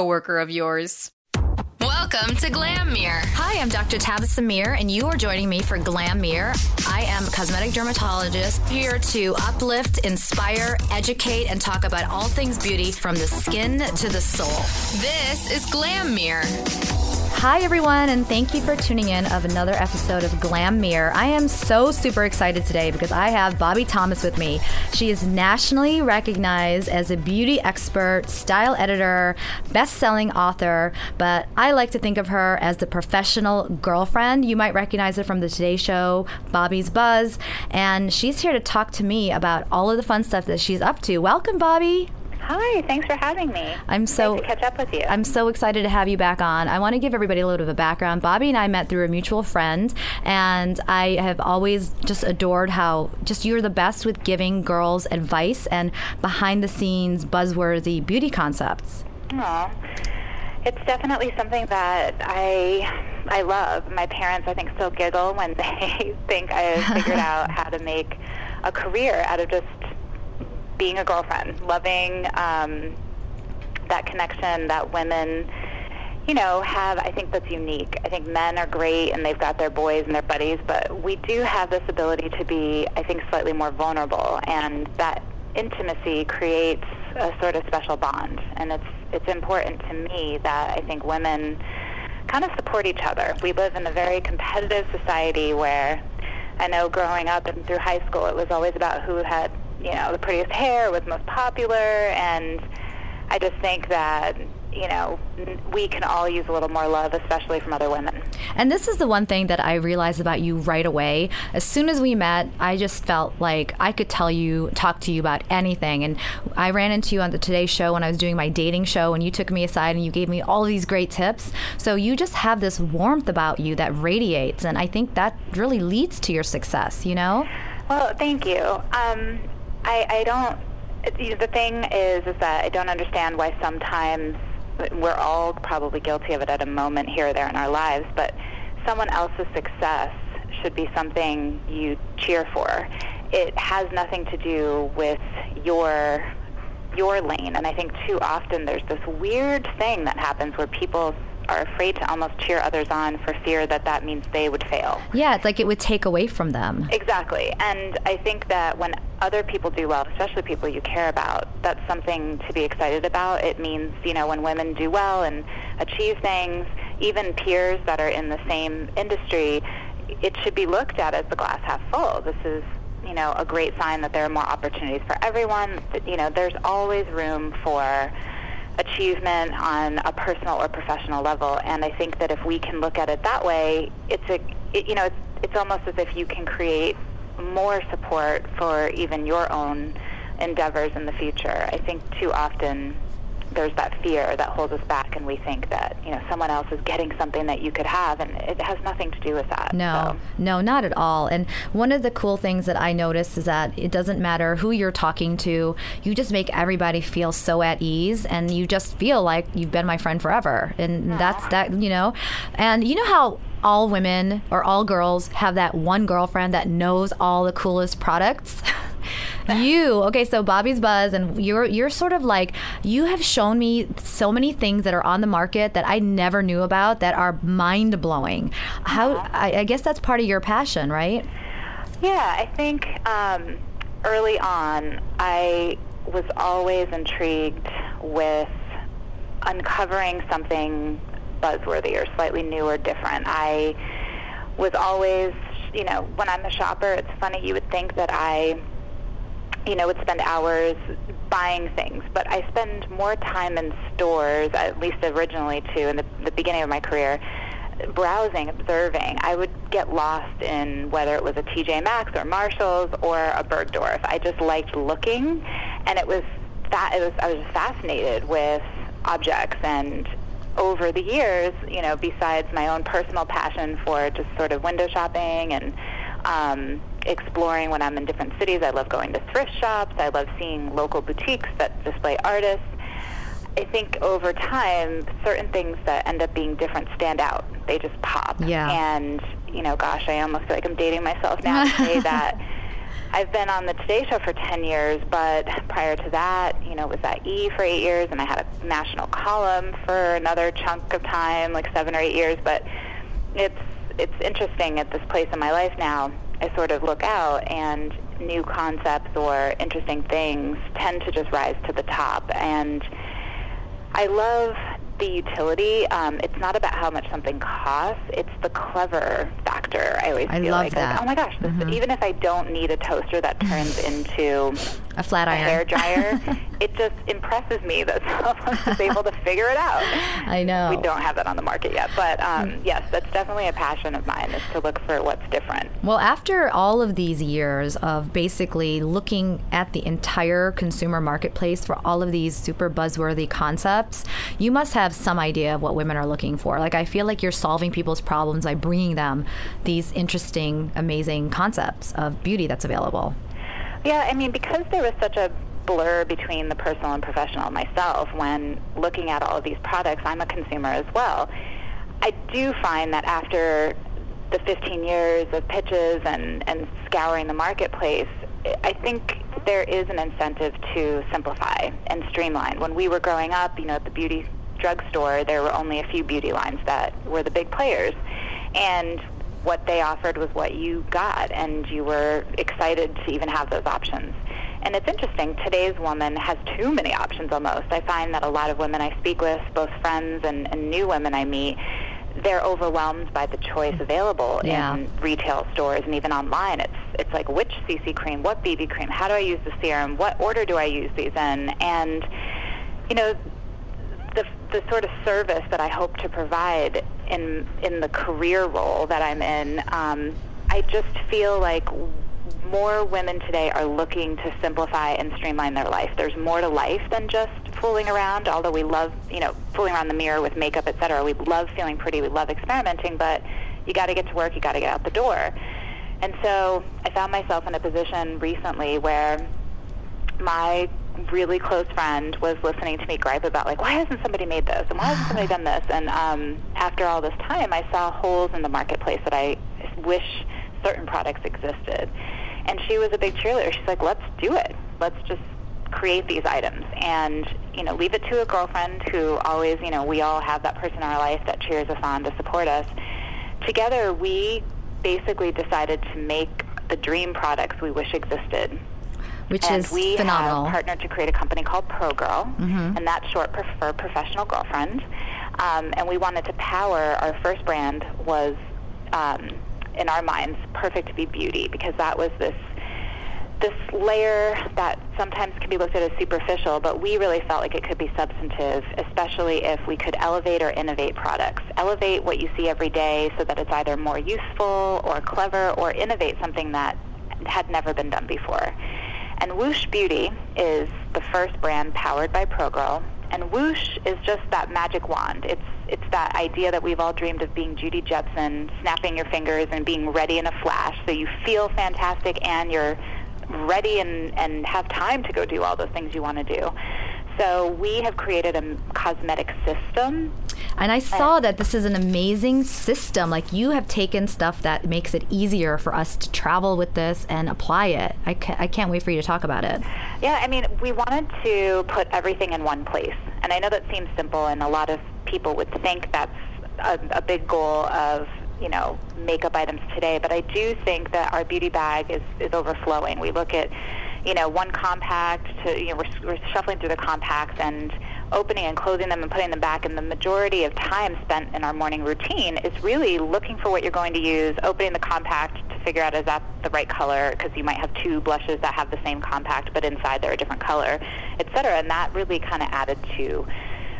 coworker of yours. Welcome to Glam Mirror. Hi, I'm Dr. Tabasum Mir, and you are joining me for Glam Mirror. I am a cosmetic dermatologist here to uplift, inspire, educate, and talk about all things beauty from the skin to the soul. This is Glam Mirror. Hi, everyone, and thank you for tuning in of another episode of Glam Mirror. I am so super excited today because I have Bobbie Thomas with me. She is nationally recognized as a beauty expert, style editor, best-selling author, but I like to think of her as the professional girlfriend. You might recognize her from the Today Show, Bobbie's Buzz, and she's here to talk to me about all of the fun stuff that she's up to. Welcome, Bobbie. Hi, thanks for having me. I'm so nice to catch up with you. I'm so excited to have you back on. I want to give everybody a little bit of a background. Bobbie and I met through a mutual friend, and I have always just adored how just you're the best with giving girls advice and behind the scenes buzzworthy beauty concepts. Aww. It's definitely something that I I love. My parents, I think, still giggle when they think I figured out how to make a career out of just being a girlfriend, loving um, that connection that women, you know, have. I think that's unique. I think men are great and they've got their boys and their buddies, but we do have this ability to be, I think, slightly more vulnerable, and that intimacy creates a sort of special bond. And it's it's important to me that I think women kind of support each other. We live in a very competitive society where I know growing up and through high school, it was always about who had you know, the prettiest hair, was most popular, and I just think that you know, we can all use a little more love, especially from other women. And this is the one thing that I realized about you right away. As soon as we met, I just felt like I could tell you, talk to you about anything. And I ran into you on the Today Show when I was doing my dating show, and you took me aside and you gave me all these great tips. So you just have this warmth about you that radiates, and I think that really leads to your success, you know? Well, thank you. Um, I, I don't. The thing is, is that I don't understand why sometimes we're all probably guilty of it at a moment here or there in our lives, but someone else's success should be something you cheer for. It has nothing to do with your your lane, and I think too often there's this weird thing that happens where people are afraid to almost cheer others on for fear that that means they would fail. Yeah, it's like it would take away from them. Exactly. And I think that when other people do well, especially people you care about, that's something to be excited about. It means, you know, when women do well and achieve things, even peers that are in the same industry, it should be looked at as the glass half full. This is you know, a great sign that there are more opportunities for everyone. You know, there's always room for achievement on a personal or professional level. And I think that if we can look at it that way, it's a, it, you know, it's, it's almost as if you can create more support for even your own endeavors in the future. I think too often there's that fear that holds us back and we think that you know someone else is getting something that you could have and it has nothing to do with that no. so. no not at all. And one of the cool things that i noticed is that it doesn't matter who you're talking to you just make everybody feel so at ease and you just feel like you've been my friend forever. And Aww. that's that you know? And you know how all women or all girls have that one girlfriend that knows all the coolest products you okay so Bobbie's Buzz and you're you're sort of like you have shown me so many things that are on the market that i never knew about that are mind-blowing. How I, I, guess that's part of your passion right? Yeah i think um, early on i was always intrigued with uncovering something buzzworthy or slightly new or different. I was always you know when i'm a shopper it's funny you would think that i you know, would spend hours buying things, but I spend more time in stores, at least originally too, in the, the beginning of my career, browsing, observing. I would get lost in whether it was a TJ Maxx or Marshalls or a Bergdorf. I just liked looking, and it was that it was I was fascinated with objects and over the years, you know, besides my own personal passion for just sort of window shopping and um, exploring when I'm in different cities, I love going to thrift shops. I love seeing local boutiques that display artists. I think over time, certain things that end up being different stand out. They just pop. Yeah. And, you know, gosh, I almost feel like I'm dating myself now to say that I've been on the Today Show for 10 years, but prior to that, you know, was at E for eight years, and I had a national column for another chunk of time, like seven or eight years. But it's it's interesting at this place in my life now. I sort of look out, and new concepts or interesting things tend to just rise to the top. And I love the utility. Um, it's not about how much something costs; it's the clever factor. I always I feel love like, that. like, oh my gosh, this, Mhm. even if I don't need a toaster that turns into A flat a iron. hair dryer, it just impresses me that someone is able to figure it out. I know. We don't have that on the market yet, but um, yes, that's definitely a passion of mine is to look for what's different. Well, after all of these years of basically looking at the entire consumer marketplace for all of these super buzzworthy concepts, you must have some idea of what women are looking for. Like, I feel like you're solving people's problems by bringing them these interesting, amazing concepts of beauty that's available. Yeah, I mean, because there was such a blur between the personal and professional myself when looking at all of these products, I'm a consumer as well. I do find that after the 15 years of pitches and, and scouring the marketplace, I think there is an incentive to simplify and streamline. When we were growing up, you know, the beauty drugstore, there were only a few beauty lines that were the big players. And what they offered was what you got, and you were excited to even have those options. And it's interesting, today's woman has too many options almost. I find that a lot of women I speak with, both friends and, and new women I meet, they're overwhelmed by the choice mm. available Yeah. in retail stores and even online. It's it's like which CC cream, what BB cream, how do I use the serum, what order do I use these in, and you know the sort of service that I hope to provide in in the career role that I'm in. Um, I just feel like more women today are looking to simplify and streamline their life. There's more to life than just fooling around. Although we love, you know, fooling around the mirror with makeup, etc. We love feeling pretty. We love experimenting, but you got to get to work. You got to get out the door. And so I found myself in a position recently where my really close friend was listening to me gripe about like why hasn't somebody made this? And why hasn't somebody done this? And um, after all this time I saw holes in the marketplace that I wish certain products existed. And she was a big cheerleader. She's like let's do it. Let's just create these items. And you know leave it to a girlfriend who always you know we all have that person in our life that cheers us on to support us. Together we basically decided to make the dream products we wish existed Which and is we phenomenal. have partnered to create a company called ProGirl, Mhm. and that's short for, for professional girlfriend. Um, and we wanted to power our first brand was, um, in our minds, perfect to be beauty because that was this this layer that sometimes can be looked at as superficial, but we really felt like it could be substantive, especially if we could elevate or innovate products. Elevate what you see every day so that it's either more useful or clever, or innovate something that had never been done before. And Whoosh Beauty is the first brand powered by ProGirl. And Whoosh is just that magic wand. It's it's that idea that we've all dreamed of being Judy Jetson, snapping your fingers and being ready in a flash, so you feel fantastic and you're ready and, and have time to go do all those things you want to do. So we have created a cosmetic system And I saw that this is an amazing system. Like you have taken stuff that makes it easier for us to travel with this and apply it. I can't, I can't wait for you to talk about it. Yeah, I mean, we wanted to put everything in one place. And I know that seems simple, and a lot of people would think that's a, a big goal of, you know, makeup items today. But I do think that our beauty bag is, is overflowing. We look at, you know, one compact to, you know, we're, we're shuffling through the compacts and opening and closing them and putting them back. And the majority of time spent in our morning routine is really looking for what you're going to use, opening the compact to figure out is that the right color, because you might have two blushes that have the same compact, but inside they're a different color, et cetera. And that really kind of added to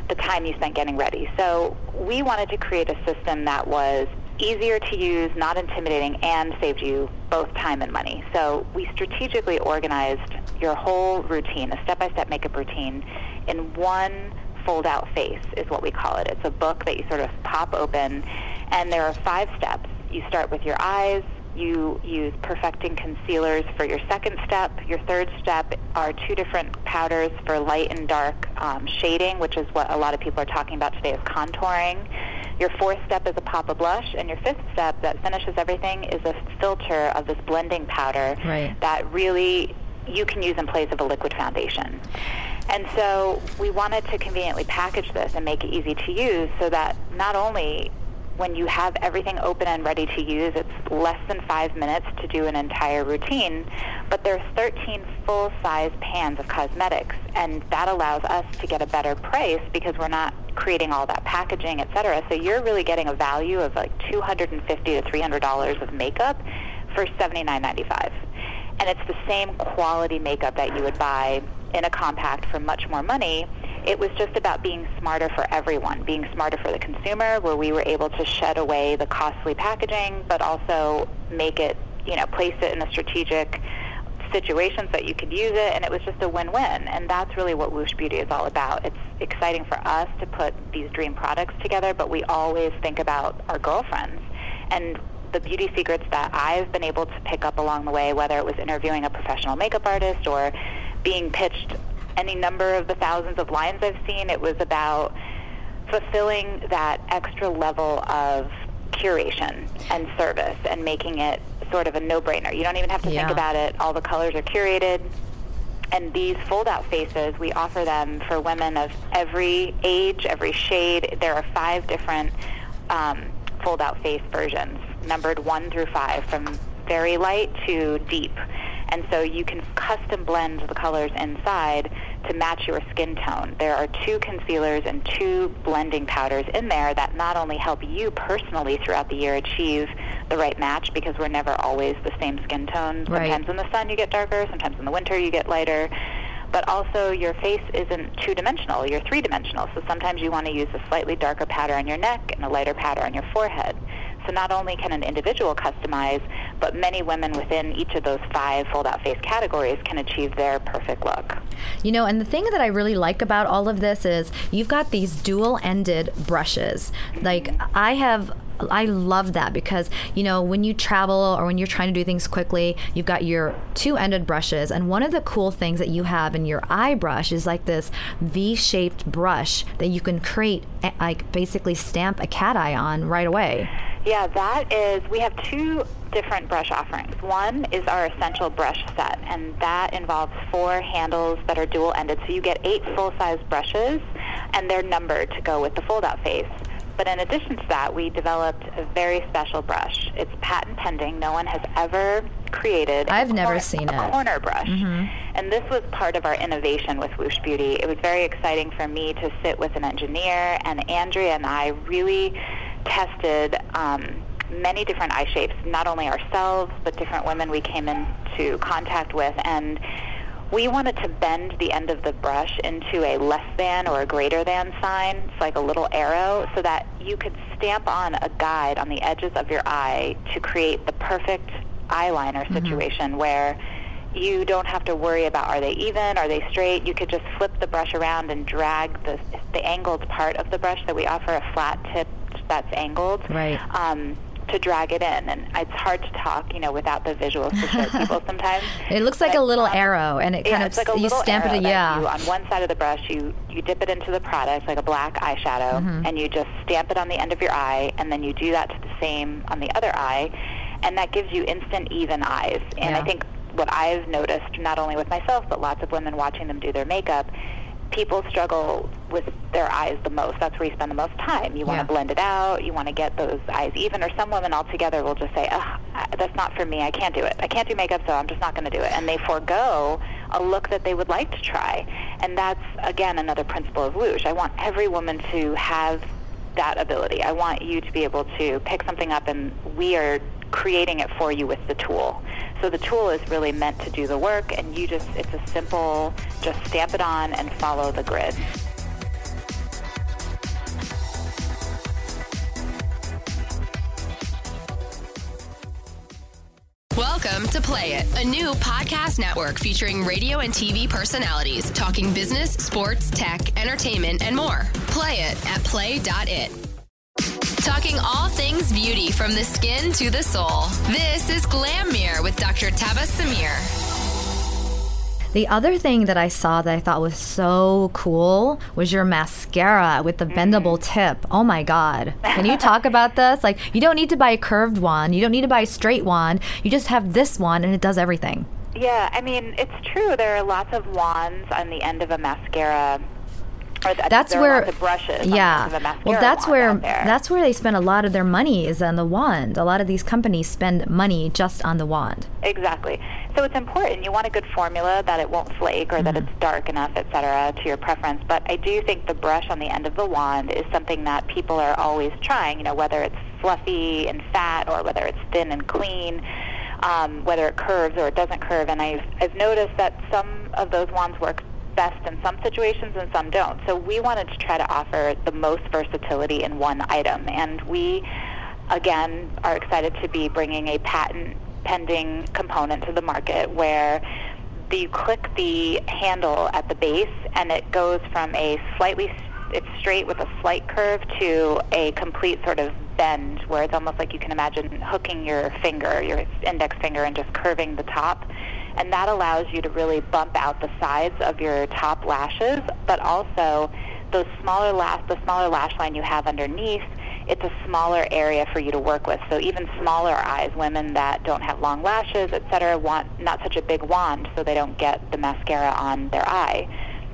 the time you spent getting ready. So we wanted to create a system that was easier to use, not intimidating, and saved you both time and money. So we strategically organized your whole routine, a step-by-step makeup routine, in one fold out face is what we call it. It's a book that you sort of pop open, and there are five steps. You start with your eyes. You use perfecting concealers for your second step. Your third step are two different powders for light and dark um, shading, which is what a lot of people are talking about today is contouring. Your fourth step is a pop of blush, and your fifth step that finishes everything is a filter of this blending powder Right. that really you can use in place of a liquid foundation. And so we wanted to conveniently package this and make it easy to use so that not only when you have everything open and ready to use, it's less than five minutes to do an entire routine, but there's 13 full-size pans of cosmetics, and that allows us to get a better price because we're not creating all that packaging, et cetera. So you're really getting a value of like 250 to $300 of makeup for $79.95 and it's the same quality makeup that you would buy in a compact for much more money. It was just about being smarter for everyone, being smarter for the consumer, where we were able to shed away the costly packaging, but also make it, you know, place it in a strategic situations that you could use it, and it was just a win-win. And that's really what Whoosh Beauty is all about. It's exciting for us to put these dream products together, but we always think about our girlfriends. And the beauty secrets that I've been able to pick up along the way, whether it was interviewing a professional makeup artist or being pitched any number of the thousands of lines I've seen, it was about fulfilling that extra level of curation and service and making it sort of a no-brainer. You don't even have to Yeah. think about it. All the colors are curated. And these fold-out faces, we offer them for women of every age, every shade. There are five different um, fold-out face versions, numbered one through five, from very light to deep. And so you can custom blend the colors inside to match your skin tone. There are two concealers and two blending powders in there that not only help you personally throughout the year achieve the right match because we're never always the same skin tone. Right. Sometimes in the sun you get darker, sometimes in the winter you get lighter. But also your face isn't two-dimensional, you're three-dimensional. So sometimes you want to use a slightly darker powder on your neck and a lighter powder on your forehead. So not only can an individual customize, but many women within each of those five fold-out face categories can achieve their perfect look. You know, and the thing that I really like about all of this is you've got these dual ended brushes. Like, I have. I love that because, you know, when you travel or when you're trying to do things quickly, you've got your two ended brushes. And one of the cool things that you have in your eye brush is like this V shaped brush that you can create, eh, like basically stamp a cat eye on right away. Yeah, that is, we have two different brush offerings. One is our essential brush set, and that involves four handles that are dual ended. So you get eight full size brushes, and they're numbered to go with the fold out face. But in addition to that, we developed a very special brush. It's patent pending. No one has ever created. I've never cor- seen a it. corner brush. Mm-hmm. And this was part of our innovation with Whoosh Beauty. It was very exciting for me to sit with an engineer, and Andrea and I really tested um, many different eye shapes, not only ourselves, but different women we came into contact with. And we wanted to bend the end of the brush into a less than or a greater than sign. It's like a little arrow so that you could stamp on a guide on the edges of your eye to create the perfect eyeliner situation where you don't have to worry about are they even, are they straight. You could just flip the brush around and drag the, the angled part of the brush that we offer a flat tip that's angled Right. um, to drag it in. And it's hard to talk, you know, without the visuals to show people sometimes. It looks like a little um, arrow, and it yeah, kind of like you stamp it. Yeah. You, on one side of the brush, you you dip it into the product like a black eyeshadow, Mm-hmm. and you just stamp it on the end of your eye, and then you do that to the same on the other eye, and that gives you instant even eyes. And Yeah. I think what I've noticed, not only with myself, but lots of women watching them do their makeup, people struggle with their eyes the most. That's where you spend the most time. You want Yeah. to blend it out. You want to get those eyes even. Or some women altogether will just say, Ugh, that's not for me. I can't do it. I can't do makeup, so I'm just not going to do it. And they forego a look that they would like to try. And that's, again, another principle of Whoosh. I want every woman to have that ability. I want you to be able to pick something up and we are creating it for you with the tool. So the tool is really meant to do the work and you just, it's a simple, just stamp it on and follow the grid. Welcome to Play It, a new podcast network featuring radio and TV personalities talking business, sports, tech, entertainment, and more. Play it at play.it. Talking all things beauty from the skin to the soul. This is Glam Mirror with Dr. Tabasum Mir. The other thing that I saw that I thought was so cool was your mascara with the bendable Mm. tip. Oh my God. Can you talk about this? Like, you don't need to buy a curved one, you don't need to buy a straight one. You just have this one and it does everything. Yeah, I mean, it's true. There are lots of wands on the end of a mascara. That's where, lots of brushes. yeah. well, that's where that's where they spend a lot of their money is on the wand. A lot of these companies spend money just on the wand. Exactly. So it's important. You want a good formula that it won't flake or that Mm-hmm. it's dark enough, et cetera, to your preference. But I do think the brush on the end of the wand is something that people are always trying, you know, whether it's fluffy and fat or whether it's thin and clean, um, whether it curves or it doesn't curve. And I've, I've noticed that some of those wands work best in some situations and some don't. So we wanted to try to offer the most versatility in one item. And we, again, are excited to be bringing a patent pending component to the market where you click the handle at the base and it goes from a slightly it's straight with a slight curve to a complete sort of bend where it's almost like you can imagine hooking your finger, your index finger, and just curving the top. And that allows you to really bump out the sides of your top lashes, but also those smaller lash, the smaller lash line you have underneath, it's a smaller area for you to work with. So even smaller eyes, women that don't have long lashes, et cetera, want not such a big wand so they don't get the mascara on their eye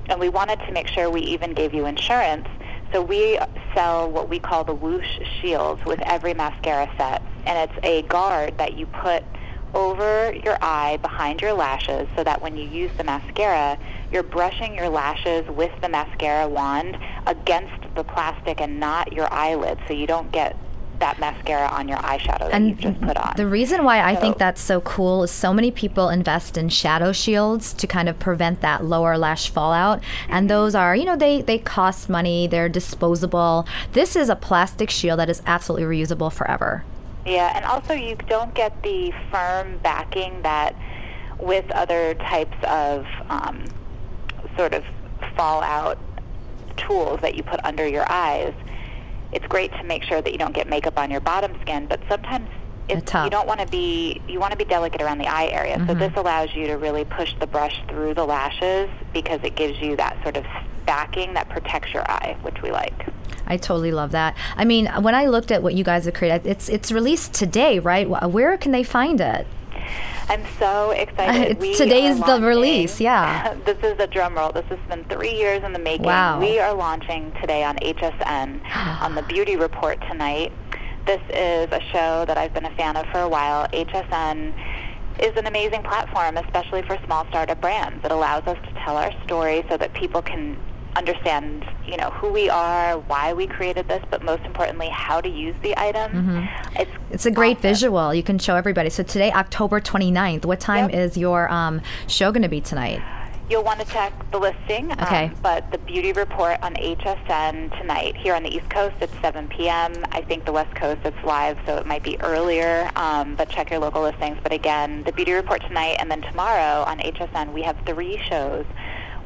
and we wanted to make sure we even gave you insurance. So we sell what we call the whoosh shields with every mascara set, and it's a guard that you put over your eye behind your lashes so that when you use the mascara, you're brushing your lashes with the mascara wand against the plastic and not your eyelid so you don't get that mascara on your eyeshadow that you've just put on. The reason why I think that's so cool is so many people invest in shadow shields to kind of prevent that lower lash fallout. Mm-hmm. And those are, you know, they, they cost money, they're disposable. This is a plastic shield that is absolutely reusable forever. Yeah, and also you don't get the firm backing that with other types of um, sort of fallout tools that you put under your eyes. It's great to make sure that you don't get makeup on your bottom skin, but sometimes it's, you don't want to be you want to be delicate around the eye area. So this allows you to really push the brush through the lashes because it gives you that sort of backing that protects your eye, which we like. I totally love that. I mean, when I looked at what you guys have created, it's it's released today, right? Where can they find it? I'm so excited. Today's the release, yeah. this is a drum roll. This has been three years in the making. Wow. We are launching today on HSN on the Beauty Report tonight. This is a show that I've been a fan of for a while. HSN is an amazing platform, especially for small startup brands. It allows us to tell our story so that people can understand, you know, who we are, why we created this, but most importantly, how to use the item. It's It's a great awesome. visual. You can show everybody. So today, October 29th, what time Yep. is your um, show going to be tonight? You'll want to check the listing. um, Okay. but the beauty report on HSN tonight here on the East Coast it's 7 p.m. I think the West Coast it's live, so it might be earlier. Um, but check your local listings. But again, the beauty report tonight, and then tomorrow on HSN we have three shows.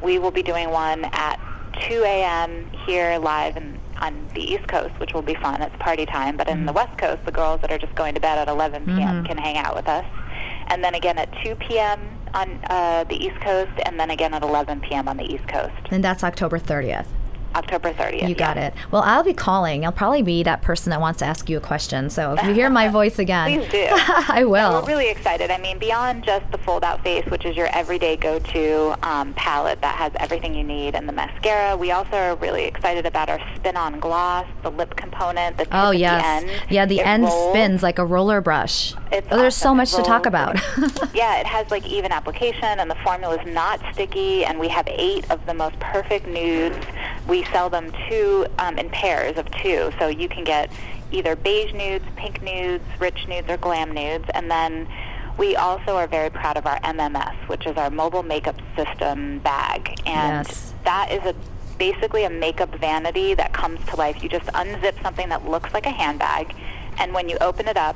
We will be doing one at 2 a.m. here live in, on the East Coast, which will be fun. It's party time. But in the West Coast, the girls that are just going to bed at 11 p.m. can hang out with us. And then again at 2 p.m. on uh, the East Coast, and then again at 11 p.m. on the East Coast, And that's October 30th. October 30th. You got yeah. it. Well, I'll be calling. I'll probably be that person that wants to ask you a question. So if you hear my voice again, Please do. I will. We're really excited. I mean, beyond just the fold-out face, which is your everyday go-to um, palette that has everything you need, and the mascara, we also are really excited about our spin-on gloss, the lip component, the tip Oh yes, the end. yeah. The It end rolls. spins like a roller brush. It's oh, there's so much to talk about. yeah, it has like even application, and the formula is not sticky. And we have eight of the most perfect nudes. We sell them two um, in pairs of two, so you can get either beige nudes, pink nudes, rich nudes, or glam nudes. And then we also are very proud of our MMS, which is our mobile makeup system bag, and Yes. that is a basically a makeup vanity that comes to life. You just unzip something that looks like a handbag, and when you open it up,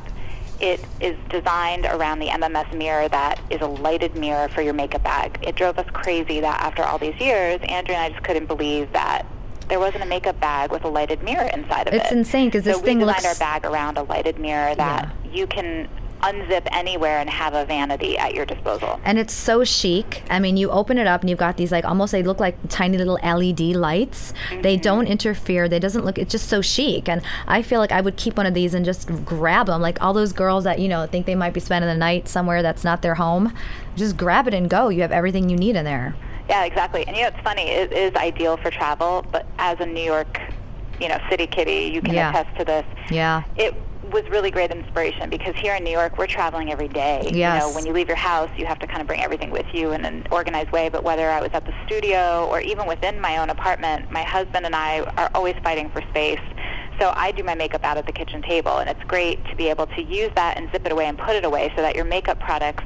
it is designed around the MMS mirror that is a lighted mirror for your makeup bag. It drove us crazy that after all these years, Andrea and I just couldn't believe that there wasn't a makeup bag with a lighted mirror inside of it. It's it. insane 'cause this so thing we designed looks- our bag around a lighted mirror that you can unzip anywhere and have a vanity at your disposal. And it's so chic. I mean, you open it up and you've got these like almost they look like tiny little LED lights. They mm-hmm. don't interfere. They doesn't look. It's just so chic. And I feel like I would keep one of these and just grab them. Like all those girls that you know think they might be spending the night somewhere that's not their home, just grab it and go. You have everything you need in there. Yeah, exactly. And you know, it's funny. It is ideal for travel, but as a New York, you know, city kitty, you can Yeah. attest to this. Yeah. It was really great inspiration because here in New York, we're traveling every day. Yes. You know, when you leave your house, you have to kind of bring everything with you in an organized way. But whether I was at the studio or even within my own apartment, my husband and I are always fighting for space. So I do my makeup out at the kitchen table, and it's great to be able to use that and zip it away and put it away so that your makeup products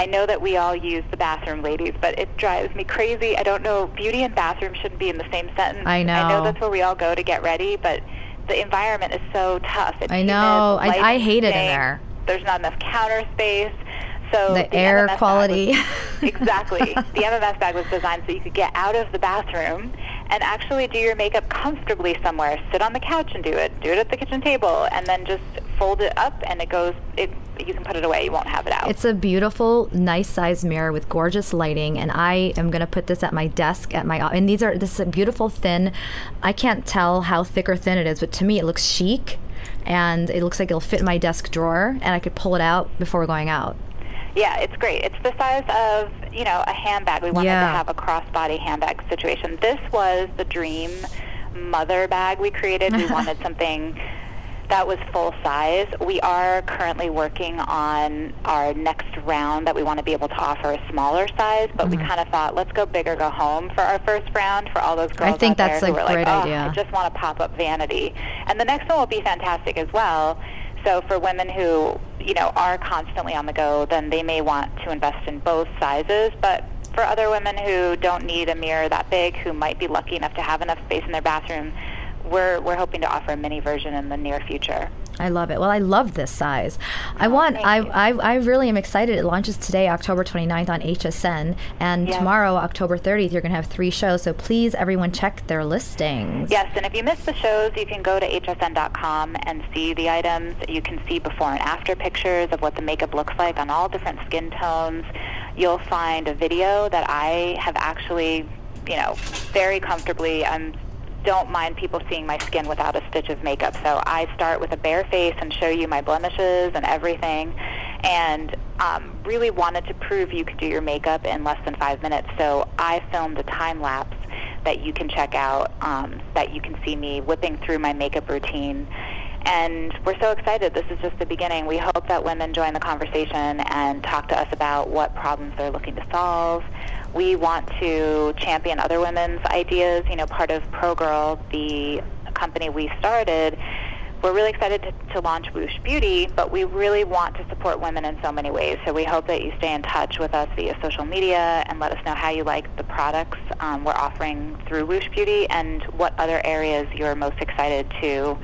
I know that we all use the bathroom, ladies, but it drives me crazy. I don't know. Beauty and bathroom shouldn't be in the same sentence. I know. I know. know that's where we all go to get ready, but the environment is so tough. It's I know. humid, I- I hate it in there. There's not enough counter space. So The air MMS quality. was- exactly. The MMS bag was designed so you could get out of the bathroom and actually do your makeup comfortably somewhere. Sit on the couch and do it. Do it at the kitchen table, and then just fold it up, and it goes. It you can put it away. You won't have it out. It's a beautiful, nice sized mirror with gorgeous lighting, and I am gonna put this at my desk at my. And these are this is a beautiful thin. I can't tell how thick or thin it is, but to me it looks chic, and it looks like it'll fit in my desk drawer, and I could pull it out before going out. Yeah, it's great. It's the size of, you know, a handbag. We wanted Yeah. to have a crossbody handbag situation. This was the dream mother bag we created. We wanted something that was full size. We are currently working on our next round that we want to be able to offer a smaller size, but Mm-hmm. we kind of thought, let's go big or go home for our first round for all those girls I think out that's there a great like, oh, idea. I just want a pop-up vanity. And the next one will be fantastic as well. So for women who, you know, are constantly on the go, then they may want to invest in both sizes. But for other women who don't need a mirror that big, who might be lucky enough to have enough space in their bathroom, we're, we're hoping to offer a mini version in the near future. I love it. Well, I love this size. I want. I. I. I really am excited. It launches today, October 29th on HSN, and Yeah. tomorrow, October 30th, you're gonna have three shows. So please, everyone, check their listings. Yes, and if you miss the shows, you can go to hsn.com and see the items. You can see before and after pictures of what the makeup looks like on all different skin tones. You'll find a video that I have actually, you know, very comfortably. I'm don't mind people seeing my skin without a stitch of makeup. So I start with a bare face and show you my blemishes and everything. And um, really wanted to prove you could do your makeup in less than five minutes. So I filmed a time lapse that you can check out, um, that you can see me whipping through my makeup routine. And we're so excited. This is just the beginning. We hope that women join the conversation and talk to us about what problems they're looking to solve. We want to champion other women's ideas. You know, part of ProGirl, the company we started, we're really excited to, to launch Woosh Beauty, but we really want to support women in so many ways. So we hope that you stay in touch with us via social media and let us know how you like the products um, we're offering through Woosh Beauty and what other areas you're most excited to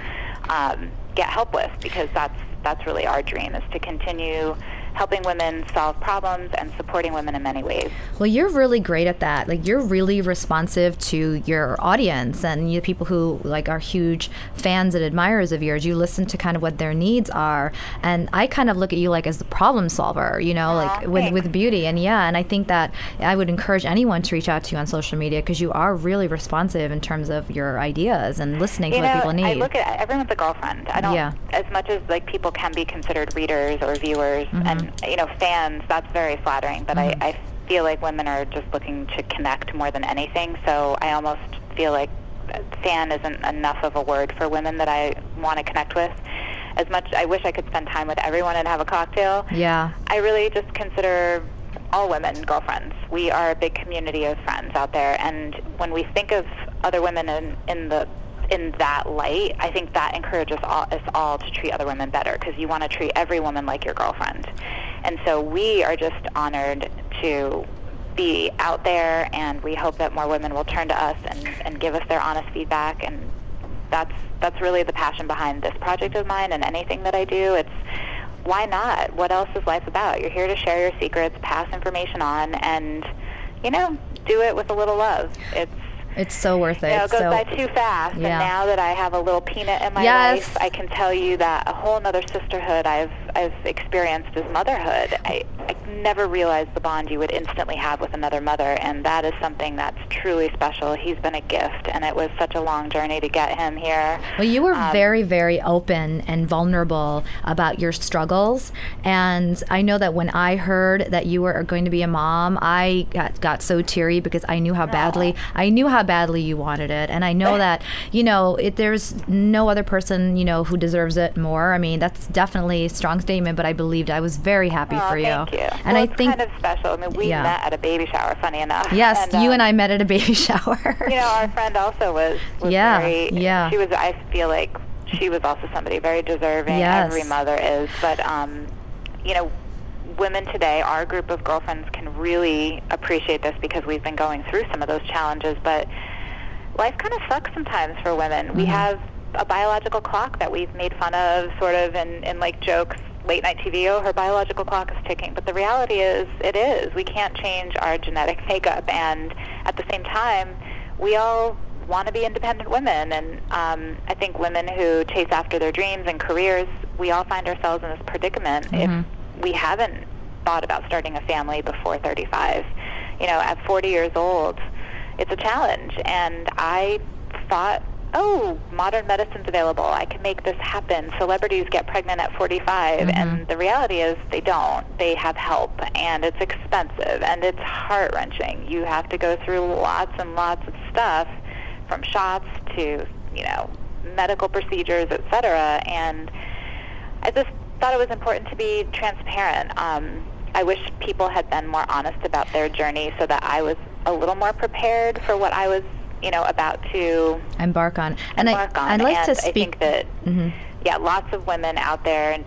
um, get help with, because that's that's really our dream is to continue helping women solve problems and supporting women in many ways. Well, you're really great at that. Like you're really responsive to your audience and the people who like are huge fans and admirers of yours. You listen to kind of what their needs are, and I kind of look at you like as the problem solver. You know, like with with beauty. And yeah, and I think that I would encourage anyone to reach out to you on social media because you are really responsive in terms of your ideas and listening to you what know, people need. I look at everyone's a girlfriend. I don't Yeah. as much as like people can be considered readers or viewers Mm-hmm. and you know fans. That's very flattering, but I, mm-hmm. I feel like women are just looking to connect more than anything. So I almost feel like fan isn't enough of a word for women that I want to connect with. As much I wish I could spend time with everyone and have a cocktail. yeah. I really just consider all women girlfriends. We are a big community of friends out there, and when we think of other women in, in the in that light, I think that encourages all, us all to treat other women better because you want to treat every woman like your girlfriend. And so we are just honored to be out there, and we hope that more women will turn to us and, and give us their honest feedback. And that's that's really the passion behind this project of mine and anything that I do. It's why not? What else is life about? You're here to share your secrets, pass information on, and you know, do it with a little love. It's it's so worth it. You know, it goes so, by too fast. Yeah. And now that I have a little peanut in my Yes. life, I can tell you that a whole other sisterhood I've I've experienced is motherhood. I, I never realized the bond you would instantly have with another mother, and that is something that's truly special. He's been a gift, and it was such a long journey to get him here. Well, you were Um, very, very open and vulnerable about your struggles. And I know that when I heard that you were going to be a mom, I got, got so teary because I knew how badly I knew how badly you wanted it. And I know that, you know, it, there's no other person, you know, who deserves it more. I mean, that's definitely strong statement, but I believed I was very happy Aw, for you. Thank you. And well, I it's think, kind of special. I mean, we Yeah. met at a baby shower. Funny enough. yes, you um, and I met at a baby shower. you know, our friend also was, was Yeah, very, yeah. she was, I feel like she was also somebody very deserving. Yes. Every mother is. But, um, you know, women today, our group of girlfriends can really appreciate this because we've been going through some of those challenges. But life kind of sucks sometimes for women. Mm-hmm. We have a biological clock that we've made fun of sort of in, in like jokes late night TV, oh, her biological clock is ticking. But the reality is, it is. We can't change our genetic makeup. And at the same time, we all want to be independent women. And um, I think women who chase after their dreams and careers, we all find ourselves in this predicament if we haven't thought about starting a family before 35. You know, at 40 years old, it's a challenge. And I thought, oh, modern medicine's available. I can make this happen. Celebrities get pregnant at 45. And the reality is they don't. They have help. And it's expensive. And it's heart-wrenching. You have to go through lots and lots of stuff from shots to, you know, medical procedures, et cetera. And I just thought it was important to be transparent. Um, I wish people had been more honest about their journey so that I was a little more prepared for what I was, you know, about to embark on. And I, embark on. I'd like and to I speak. think that, mm-hmm. yeah, lots of women out there,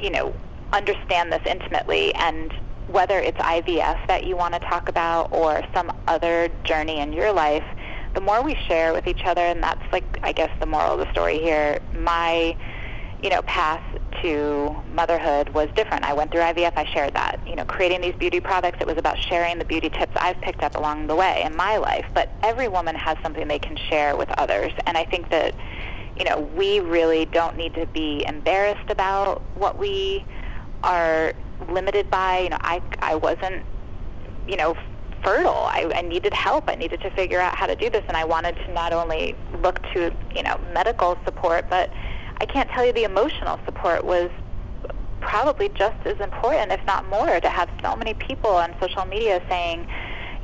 you know, understand this intimately and whether it's IVF that you want to talk about or some other journey in your life, the more we share with each other, and that's like, I guess, the moral of the story here. My, you know, path to motherhood was different. I went through IVF. I shared that. You know, creating these beauty products, it was about sharing the beauty tips I've picked up along the way in my life. But every woman has something they can share with others, and I think that, you know, we really don't need to be embarrassed about what we are limited by. You know, I I wasn't, you know, fertile. I, I needed help. I needed to figure out how to do this, and I wanted to not only look to you know medical support, but I can't tell you the emotional support was probably just as important, if not more, to have so many people on social media saying,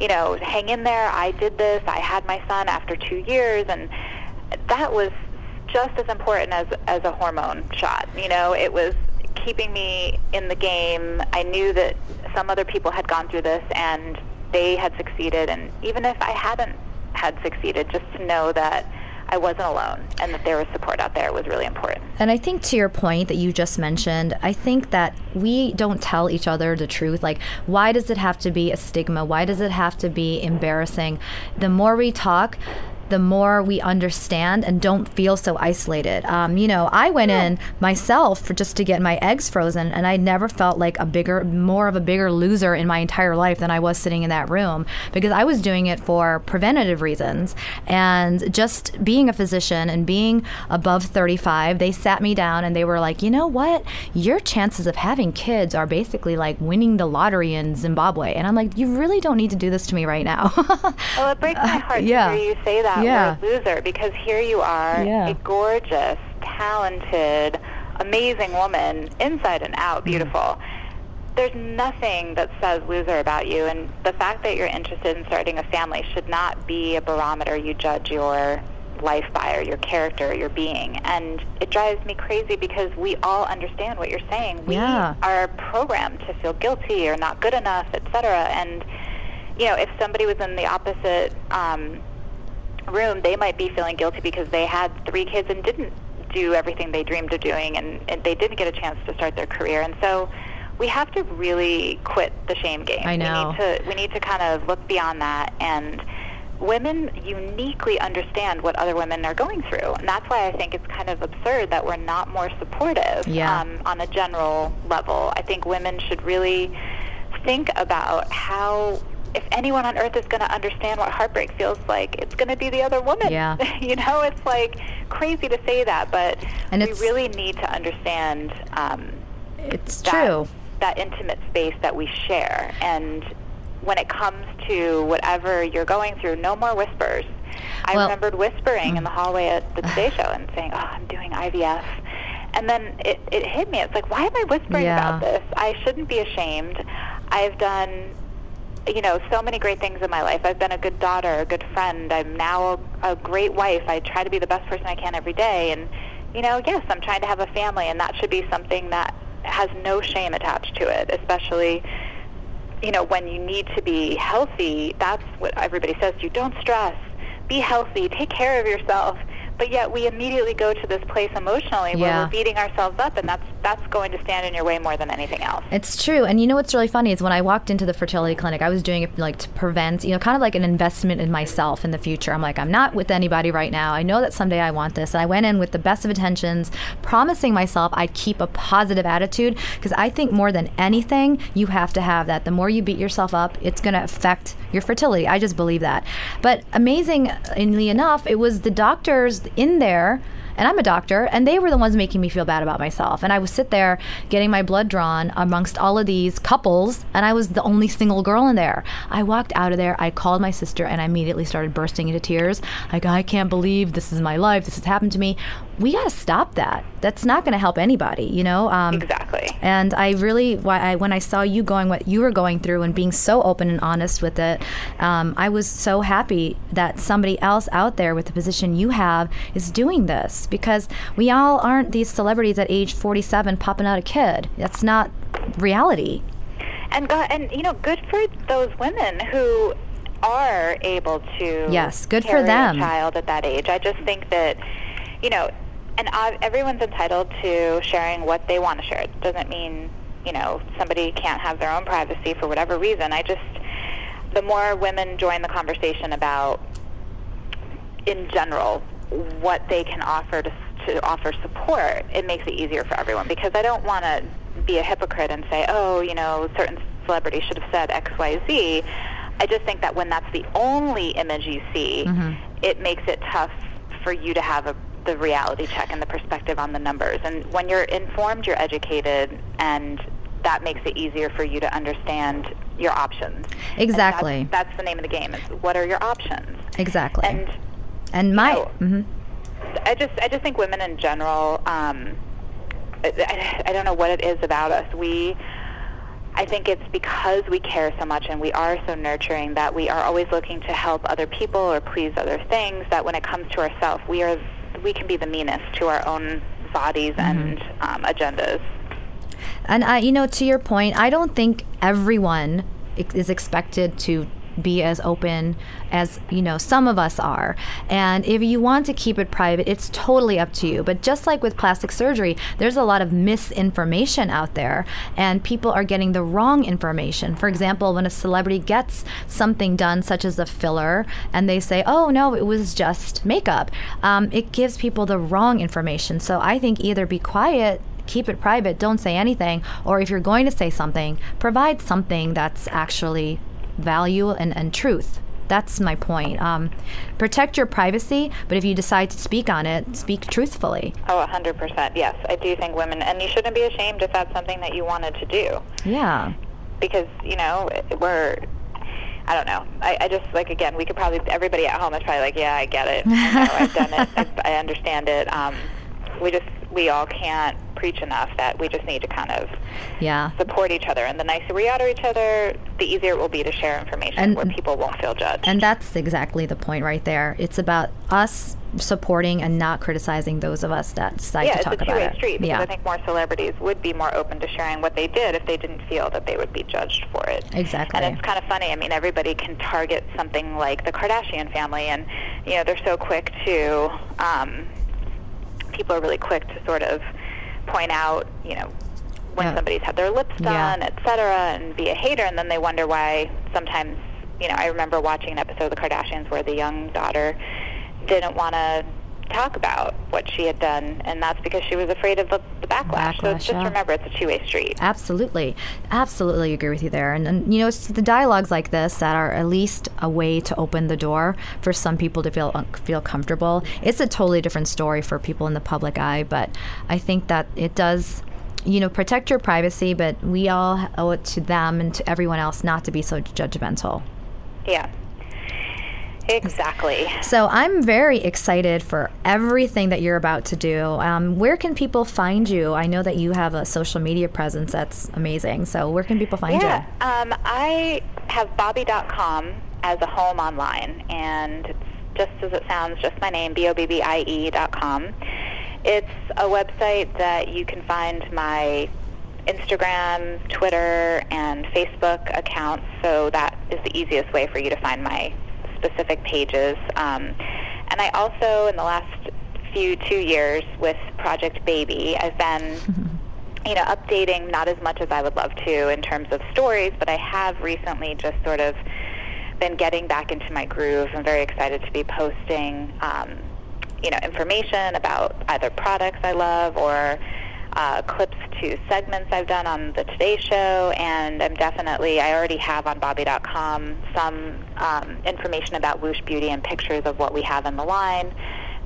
you know, hang in there. I did this. I had my son after two years, and that was just as important as as a hormone shot. You know, it was keeping me in the game. I knew that some other people had gone through this and they had succeeded, and even if I hadn't had succeeded, just to know that I wasn't alone and that there was support out there was really important. And I think to your point that you just mentioned, I think that we don't tell each other the truth. Like, why does it have to be a stigma? Why does it have to be embarrassing? The more we talk, the more we understand and don't feel so isolated. Um, you know, I went in myself for just to get my eggs frozen, and I never felt like a bigger, more of a bigger loser in my entire life than I was sitting in that room because I was doing it for preventative reasons. And just being a physician and being above 35, they sat me down and they were like, you know what? Your chances of having kids are basically like winning the lottery in Zimbabwe. And I'm like, you really don't need to do this to me right now. Well, it breaks my heart yeah. to hear you say that Yeah. word loser because here you are, Yeah. a gorgeous, talented, amazing woman, inside and Mm-hmm. out, beautiful. There's nothing that says loser about you, and the fact that you're interested in starting a family should not be a barometer you judge your life by or your character or your being. And it drives me crazy because we all understand what you're saying. We Yeah. are programmed to feel guilty or not good enough, etc. And you know, if somebody was in the opposite um, room, they might be feeling guilty because they had three kids and didn't do everything they dreamed of doing, and, and they didn't get a chance to start their career. And so, we have to really quit the shame game. I know. We need to we need to kind of look beyond that and women uniquely understand what other women are going through. And that's why I think it's kind of absurd that we're not more supportive Yeah. um, on a general level. I think women should really think about how if anyone on earth is going to understand what heartbreak feels like, it's going to be the other woman. Yeah. you know, it's like crazy to say that, but And we really need to understand um, It's that, true. that intimate space that we share. And when it comes to whatever you're going through, no more whispers. I Well- remembered whispering in the hallway at the Today Show and saying, "Oh, I'm doing IVF," and then it, it hit me. It's like, why am I whispering Yeah. about this? I shouldn't be ashamed. I've done you know, so many great things in my life. I've been a good daughter, a good friend. I'm now a, a great wife. I try to be the best person I can every day. And, you know, yes, I'm trying to have a family, and that should be something that has no shame attached to it, especially, you know, when you need to be healthy. That's what everybody says. to You don't stress. Be healthy. Take care of yourself. But yet we immediately go to this place emotionally where Yeah. we're beating ourselves up, and that's that's going to stand in your way more than anything else. It's true. And you know what's really funny is when I walked into the fertility clinic, I was doing it like to prevent, you know, kind of like an investment in myself in the future. I'm like, I'm not with anybody right now. I know that someday I want this. And I went in with the best of intentions, promising myself I'd keep a positive attitude because I think more than anything, you have to have that. The more you beat yourself up, it's going to affect your fertility. I just believe that. But amazingly enough, it was the doctors in there and I'm a doctor, and they were the ones making me feel bad about myself. And I would sit there getting my blood drawn amongst all of these couples, and I was the only single girl in there. I walked out of there, I called my sister, and I immediately started bursting into tears. Like, I can't believe this is my life, this has happened to me. We got to stop that. That's not going to help anybody, you know? Um, Exactly. and I really, why I, when I saw you going what you were going through and being so open and honest with it, um, I was so happy that somebody else out there with the position you have is doing this because we all aren't these celebrities at age 47 popping out a kid. That's not reality. And God, and you know, good for those women who are able to Yes, good for them. a child at that age. I just think that you know, and I, everyone's entitled to sharing what they want to share. It doesn't mean you know somebody can't have their own privacy for whatever reason. I just the more women join the conversation about in general what they can offer to, to offer support, it makes it easier for everyone because I don't want to be a hypocrite and say, oh, you know, certain celebrities should have said X, Y, Z. I just think that when that's the only image you see, mm-hmm. it makes it tough for you to have a, the reality check and the perspective on the numbers. And when you're informed, you're educated, and that makes it easier for you to understand your options. Exactly. That's, that's the name of the game. Is what are your options? Exactly. And And my, know, mhm. I just I just think women in general. Um, I, I don't know what it is about us. We. I think it's because we care so much and we are so nurturing that we are always looking to help other people or please other things. That when it comes to ourselves, we are we can be the meanest to our own bodies and um, agendas. And uh, you know, to your point, I don't think everyone is expected to be as open as you know some of us are. And if you want to keep it private it's totally up to you. But just like with plastic surgery there's a lot of misinformation out there and people are getting the wrong information. For example when a celebrity gets something done such as a filler and they say oh no it was just makeup um, it gives people the wrong information. So i think either be quiet keep it private, don't say anything, or if you're going to say something, provide something that's actually value and, and truth. That's my point. Um, protect your privacy, but if you decide to speak on it, speak truthfully. Oh, 100%. Yes, I do think women, and you shouldn't be ashamed if that's something that you wanted to do. Yeah. because you know we're I don't know. I, I just like again, we could probably everybody at home is probably like, yeah, I get it. I know, I've done it. I, I understand it. Um, we just we all can't preach enough that we just need to kind of Yeah. support each other. And the nicer we are to each other, the easier it will be to share information And- where people won't feel judged. And that's exactly the point right there. It's about us supporting and not criticizing those of us that decide yeah, to it's talk a about two-way it. street because yeah. I think more celebrities would be more open to sharing what they did if they didn't feel that they would be judged for it. Exactly. And it's kind of funny. I mean, everybody can target something like the Kardashian family, and you know they're so quick to. Um, people are really quick to sort of point out, you know, when Yeah. somebody's had their lips Yeah. done, et cetera, and be a hater, and then they wonder why sometimes you know, I remember watching an episode of The Kardashians where the young daughter didn't want to talk about what she had done, and that's because she was afraid of the, the backlash. So Backlash, just yeah. remember, it's a two-way street. Absolutely. Absolutely agree with you there. And, and you know, it's the dialogues like this that are at least a way to open the door for some people to feel feel comfortable. It's a totally different story for people in the public eye, but I think that it does you know, protect your privacy, but we all owe it to them and to everyone else not to be so judgmental. Yeah. Exactly. So I'm very excited for everything that you're about to do. Um, where can people find you? I know that you have a social media presence that's amazing. So where can people find Yeah. you? Um, I have Bobbie.com as a home online, and it's just as it sounds, just my name, B-O-B-B-I-E dot com. It's a website that you can find my Instagram, Twitter, and Facebook accounts, so that is the easiest way for you to find my specific pages. Um, and I also, in the last few two years with Project Baby, I've been you know, updating not as much as I would love to in terms of stories, but I have recently just sort of been getting back into my groove. I'm very excited to be posting, um, you know, information about either products I love or uh, clips to segments I've done on the Today Show, and I'm definitely, I already have on Bobbie.com some um, information about Whoosh Beauty and pictures of what we have in the line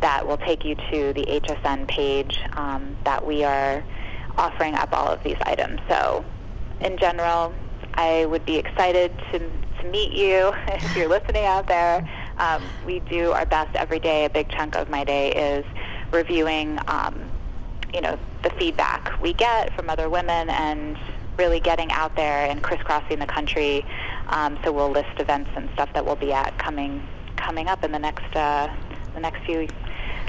that will take you to the HSN page um, that we are offering up all of these items. So, in general, I would be excited to, to meet you if you're listening out there. Um, we do our best every day. A big chunk of my day is reviewing, um, you know, the feedback we get from other women and really getting out there and crisscrossing the country. Um, so we'll list events and stuff that we'll be at coming coming up in the next uh, the next few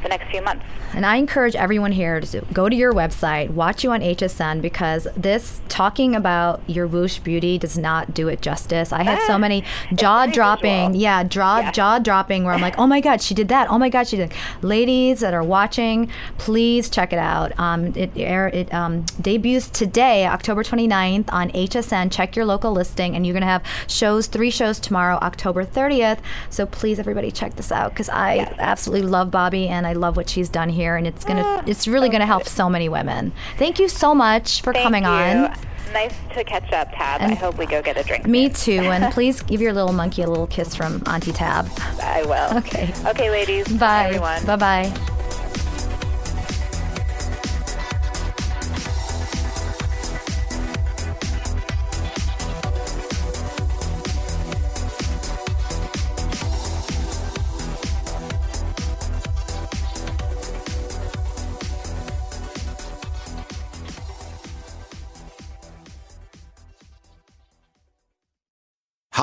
the next few months. And I encourage everyone here to go to your website, watch you on HSN, because this talking about your whoosh beauty does not do it justice. I had so Ah, many jaw dropping, yeah, jaw Yeah. jaw dropping, where I'm like, oh my god, she did that. Oh my god, she did. Ladies that are watching, please check it out. Um, it air it um, debuts today, October 29th on HSN. Check your local listing, and you're gonna have shows, three shows tomorrow, October 30th. So please, everybody, check this out because I Yes. absolutely love Bobbie and I love what she's done here, and it's gonna, Ah, it's really so gonna help good. so many women. Thank you so much for Thank coming you. on. Nice to catch up, Tab. I hope we go get a drink. Me too, and please give your little monkey a little kiss from Auntie Tab. I will. Okay. Okay, ladies. Bye, everyone. bye, bye.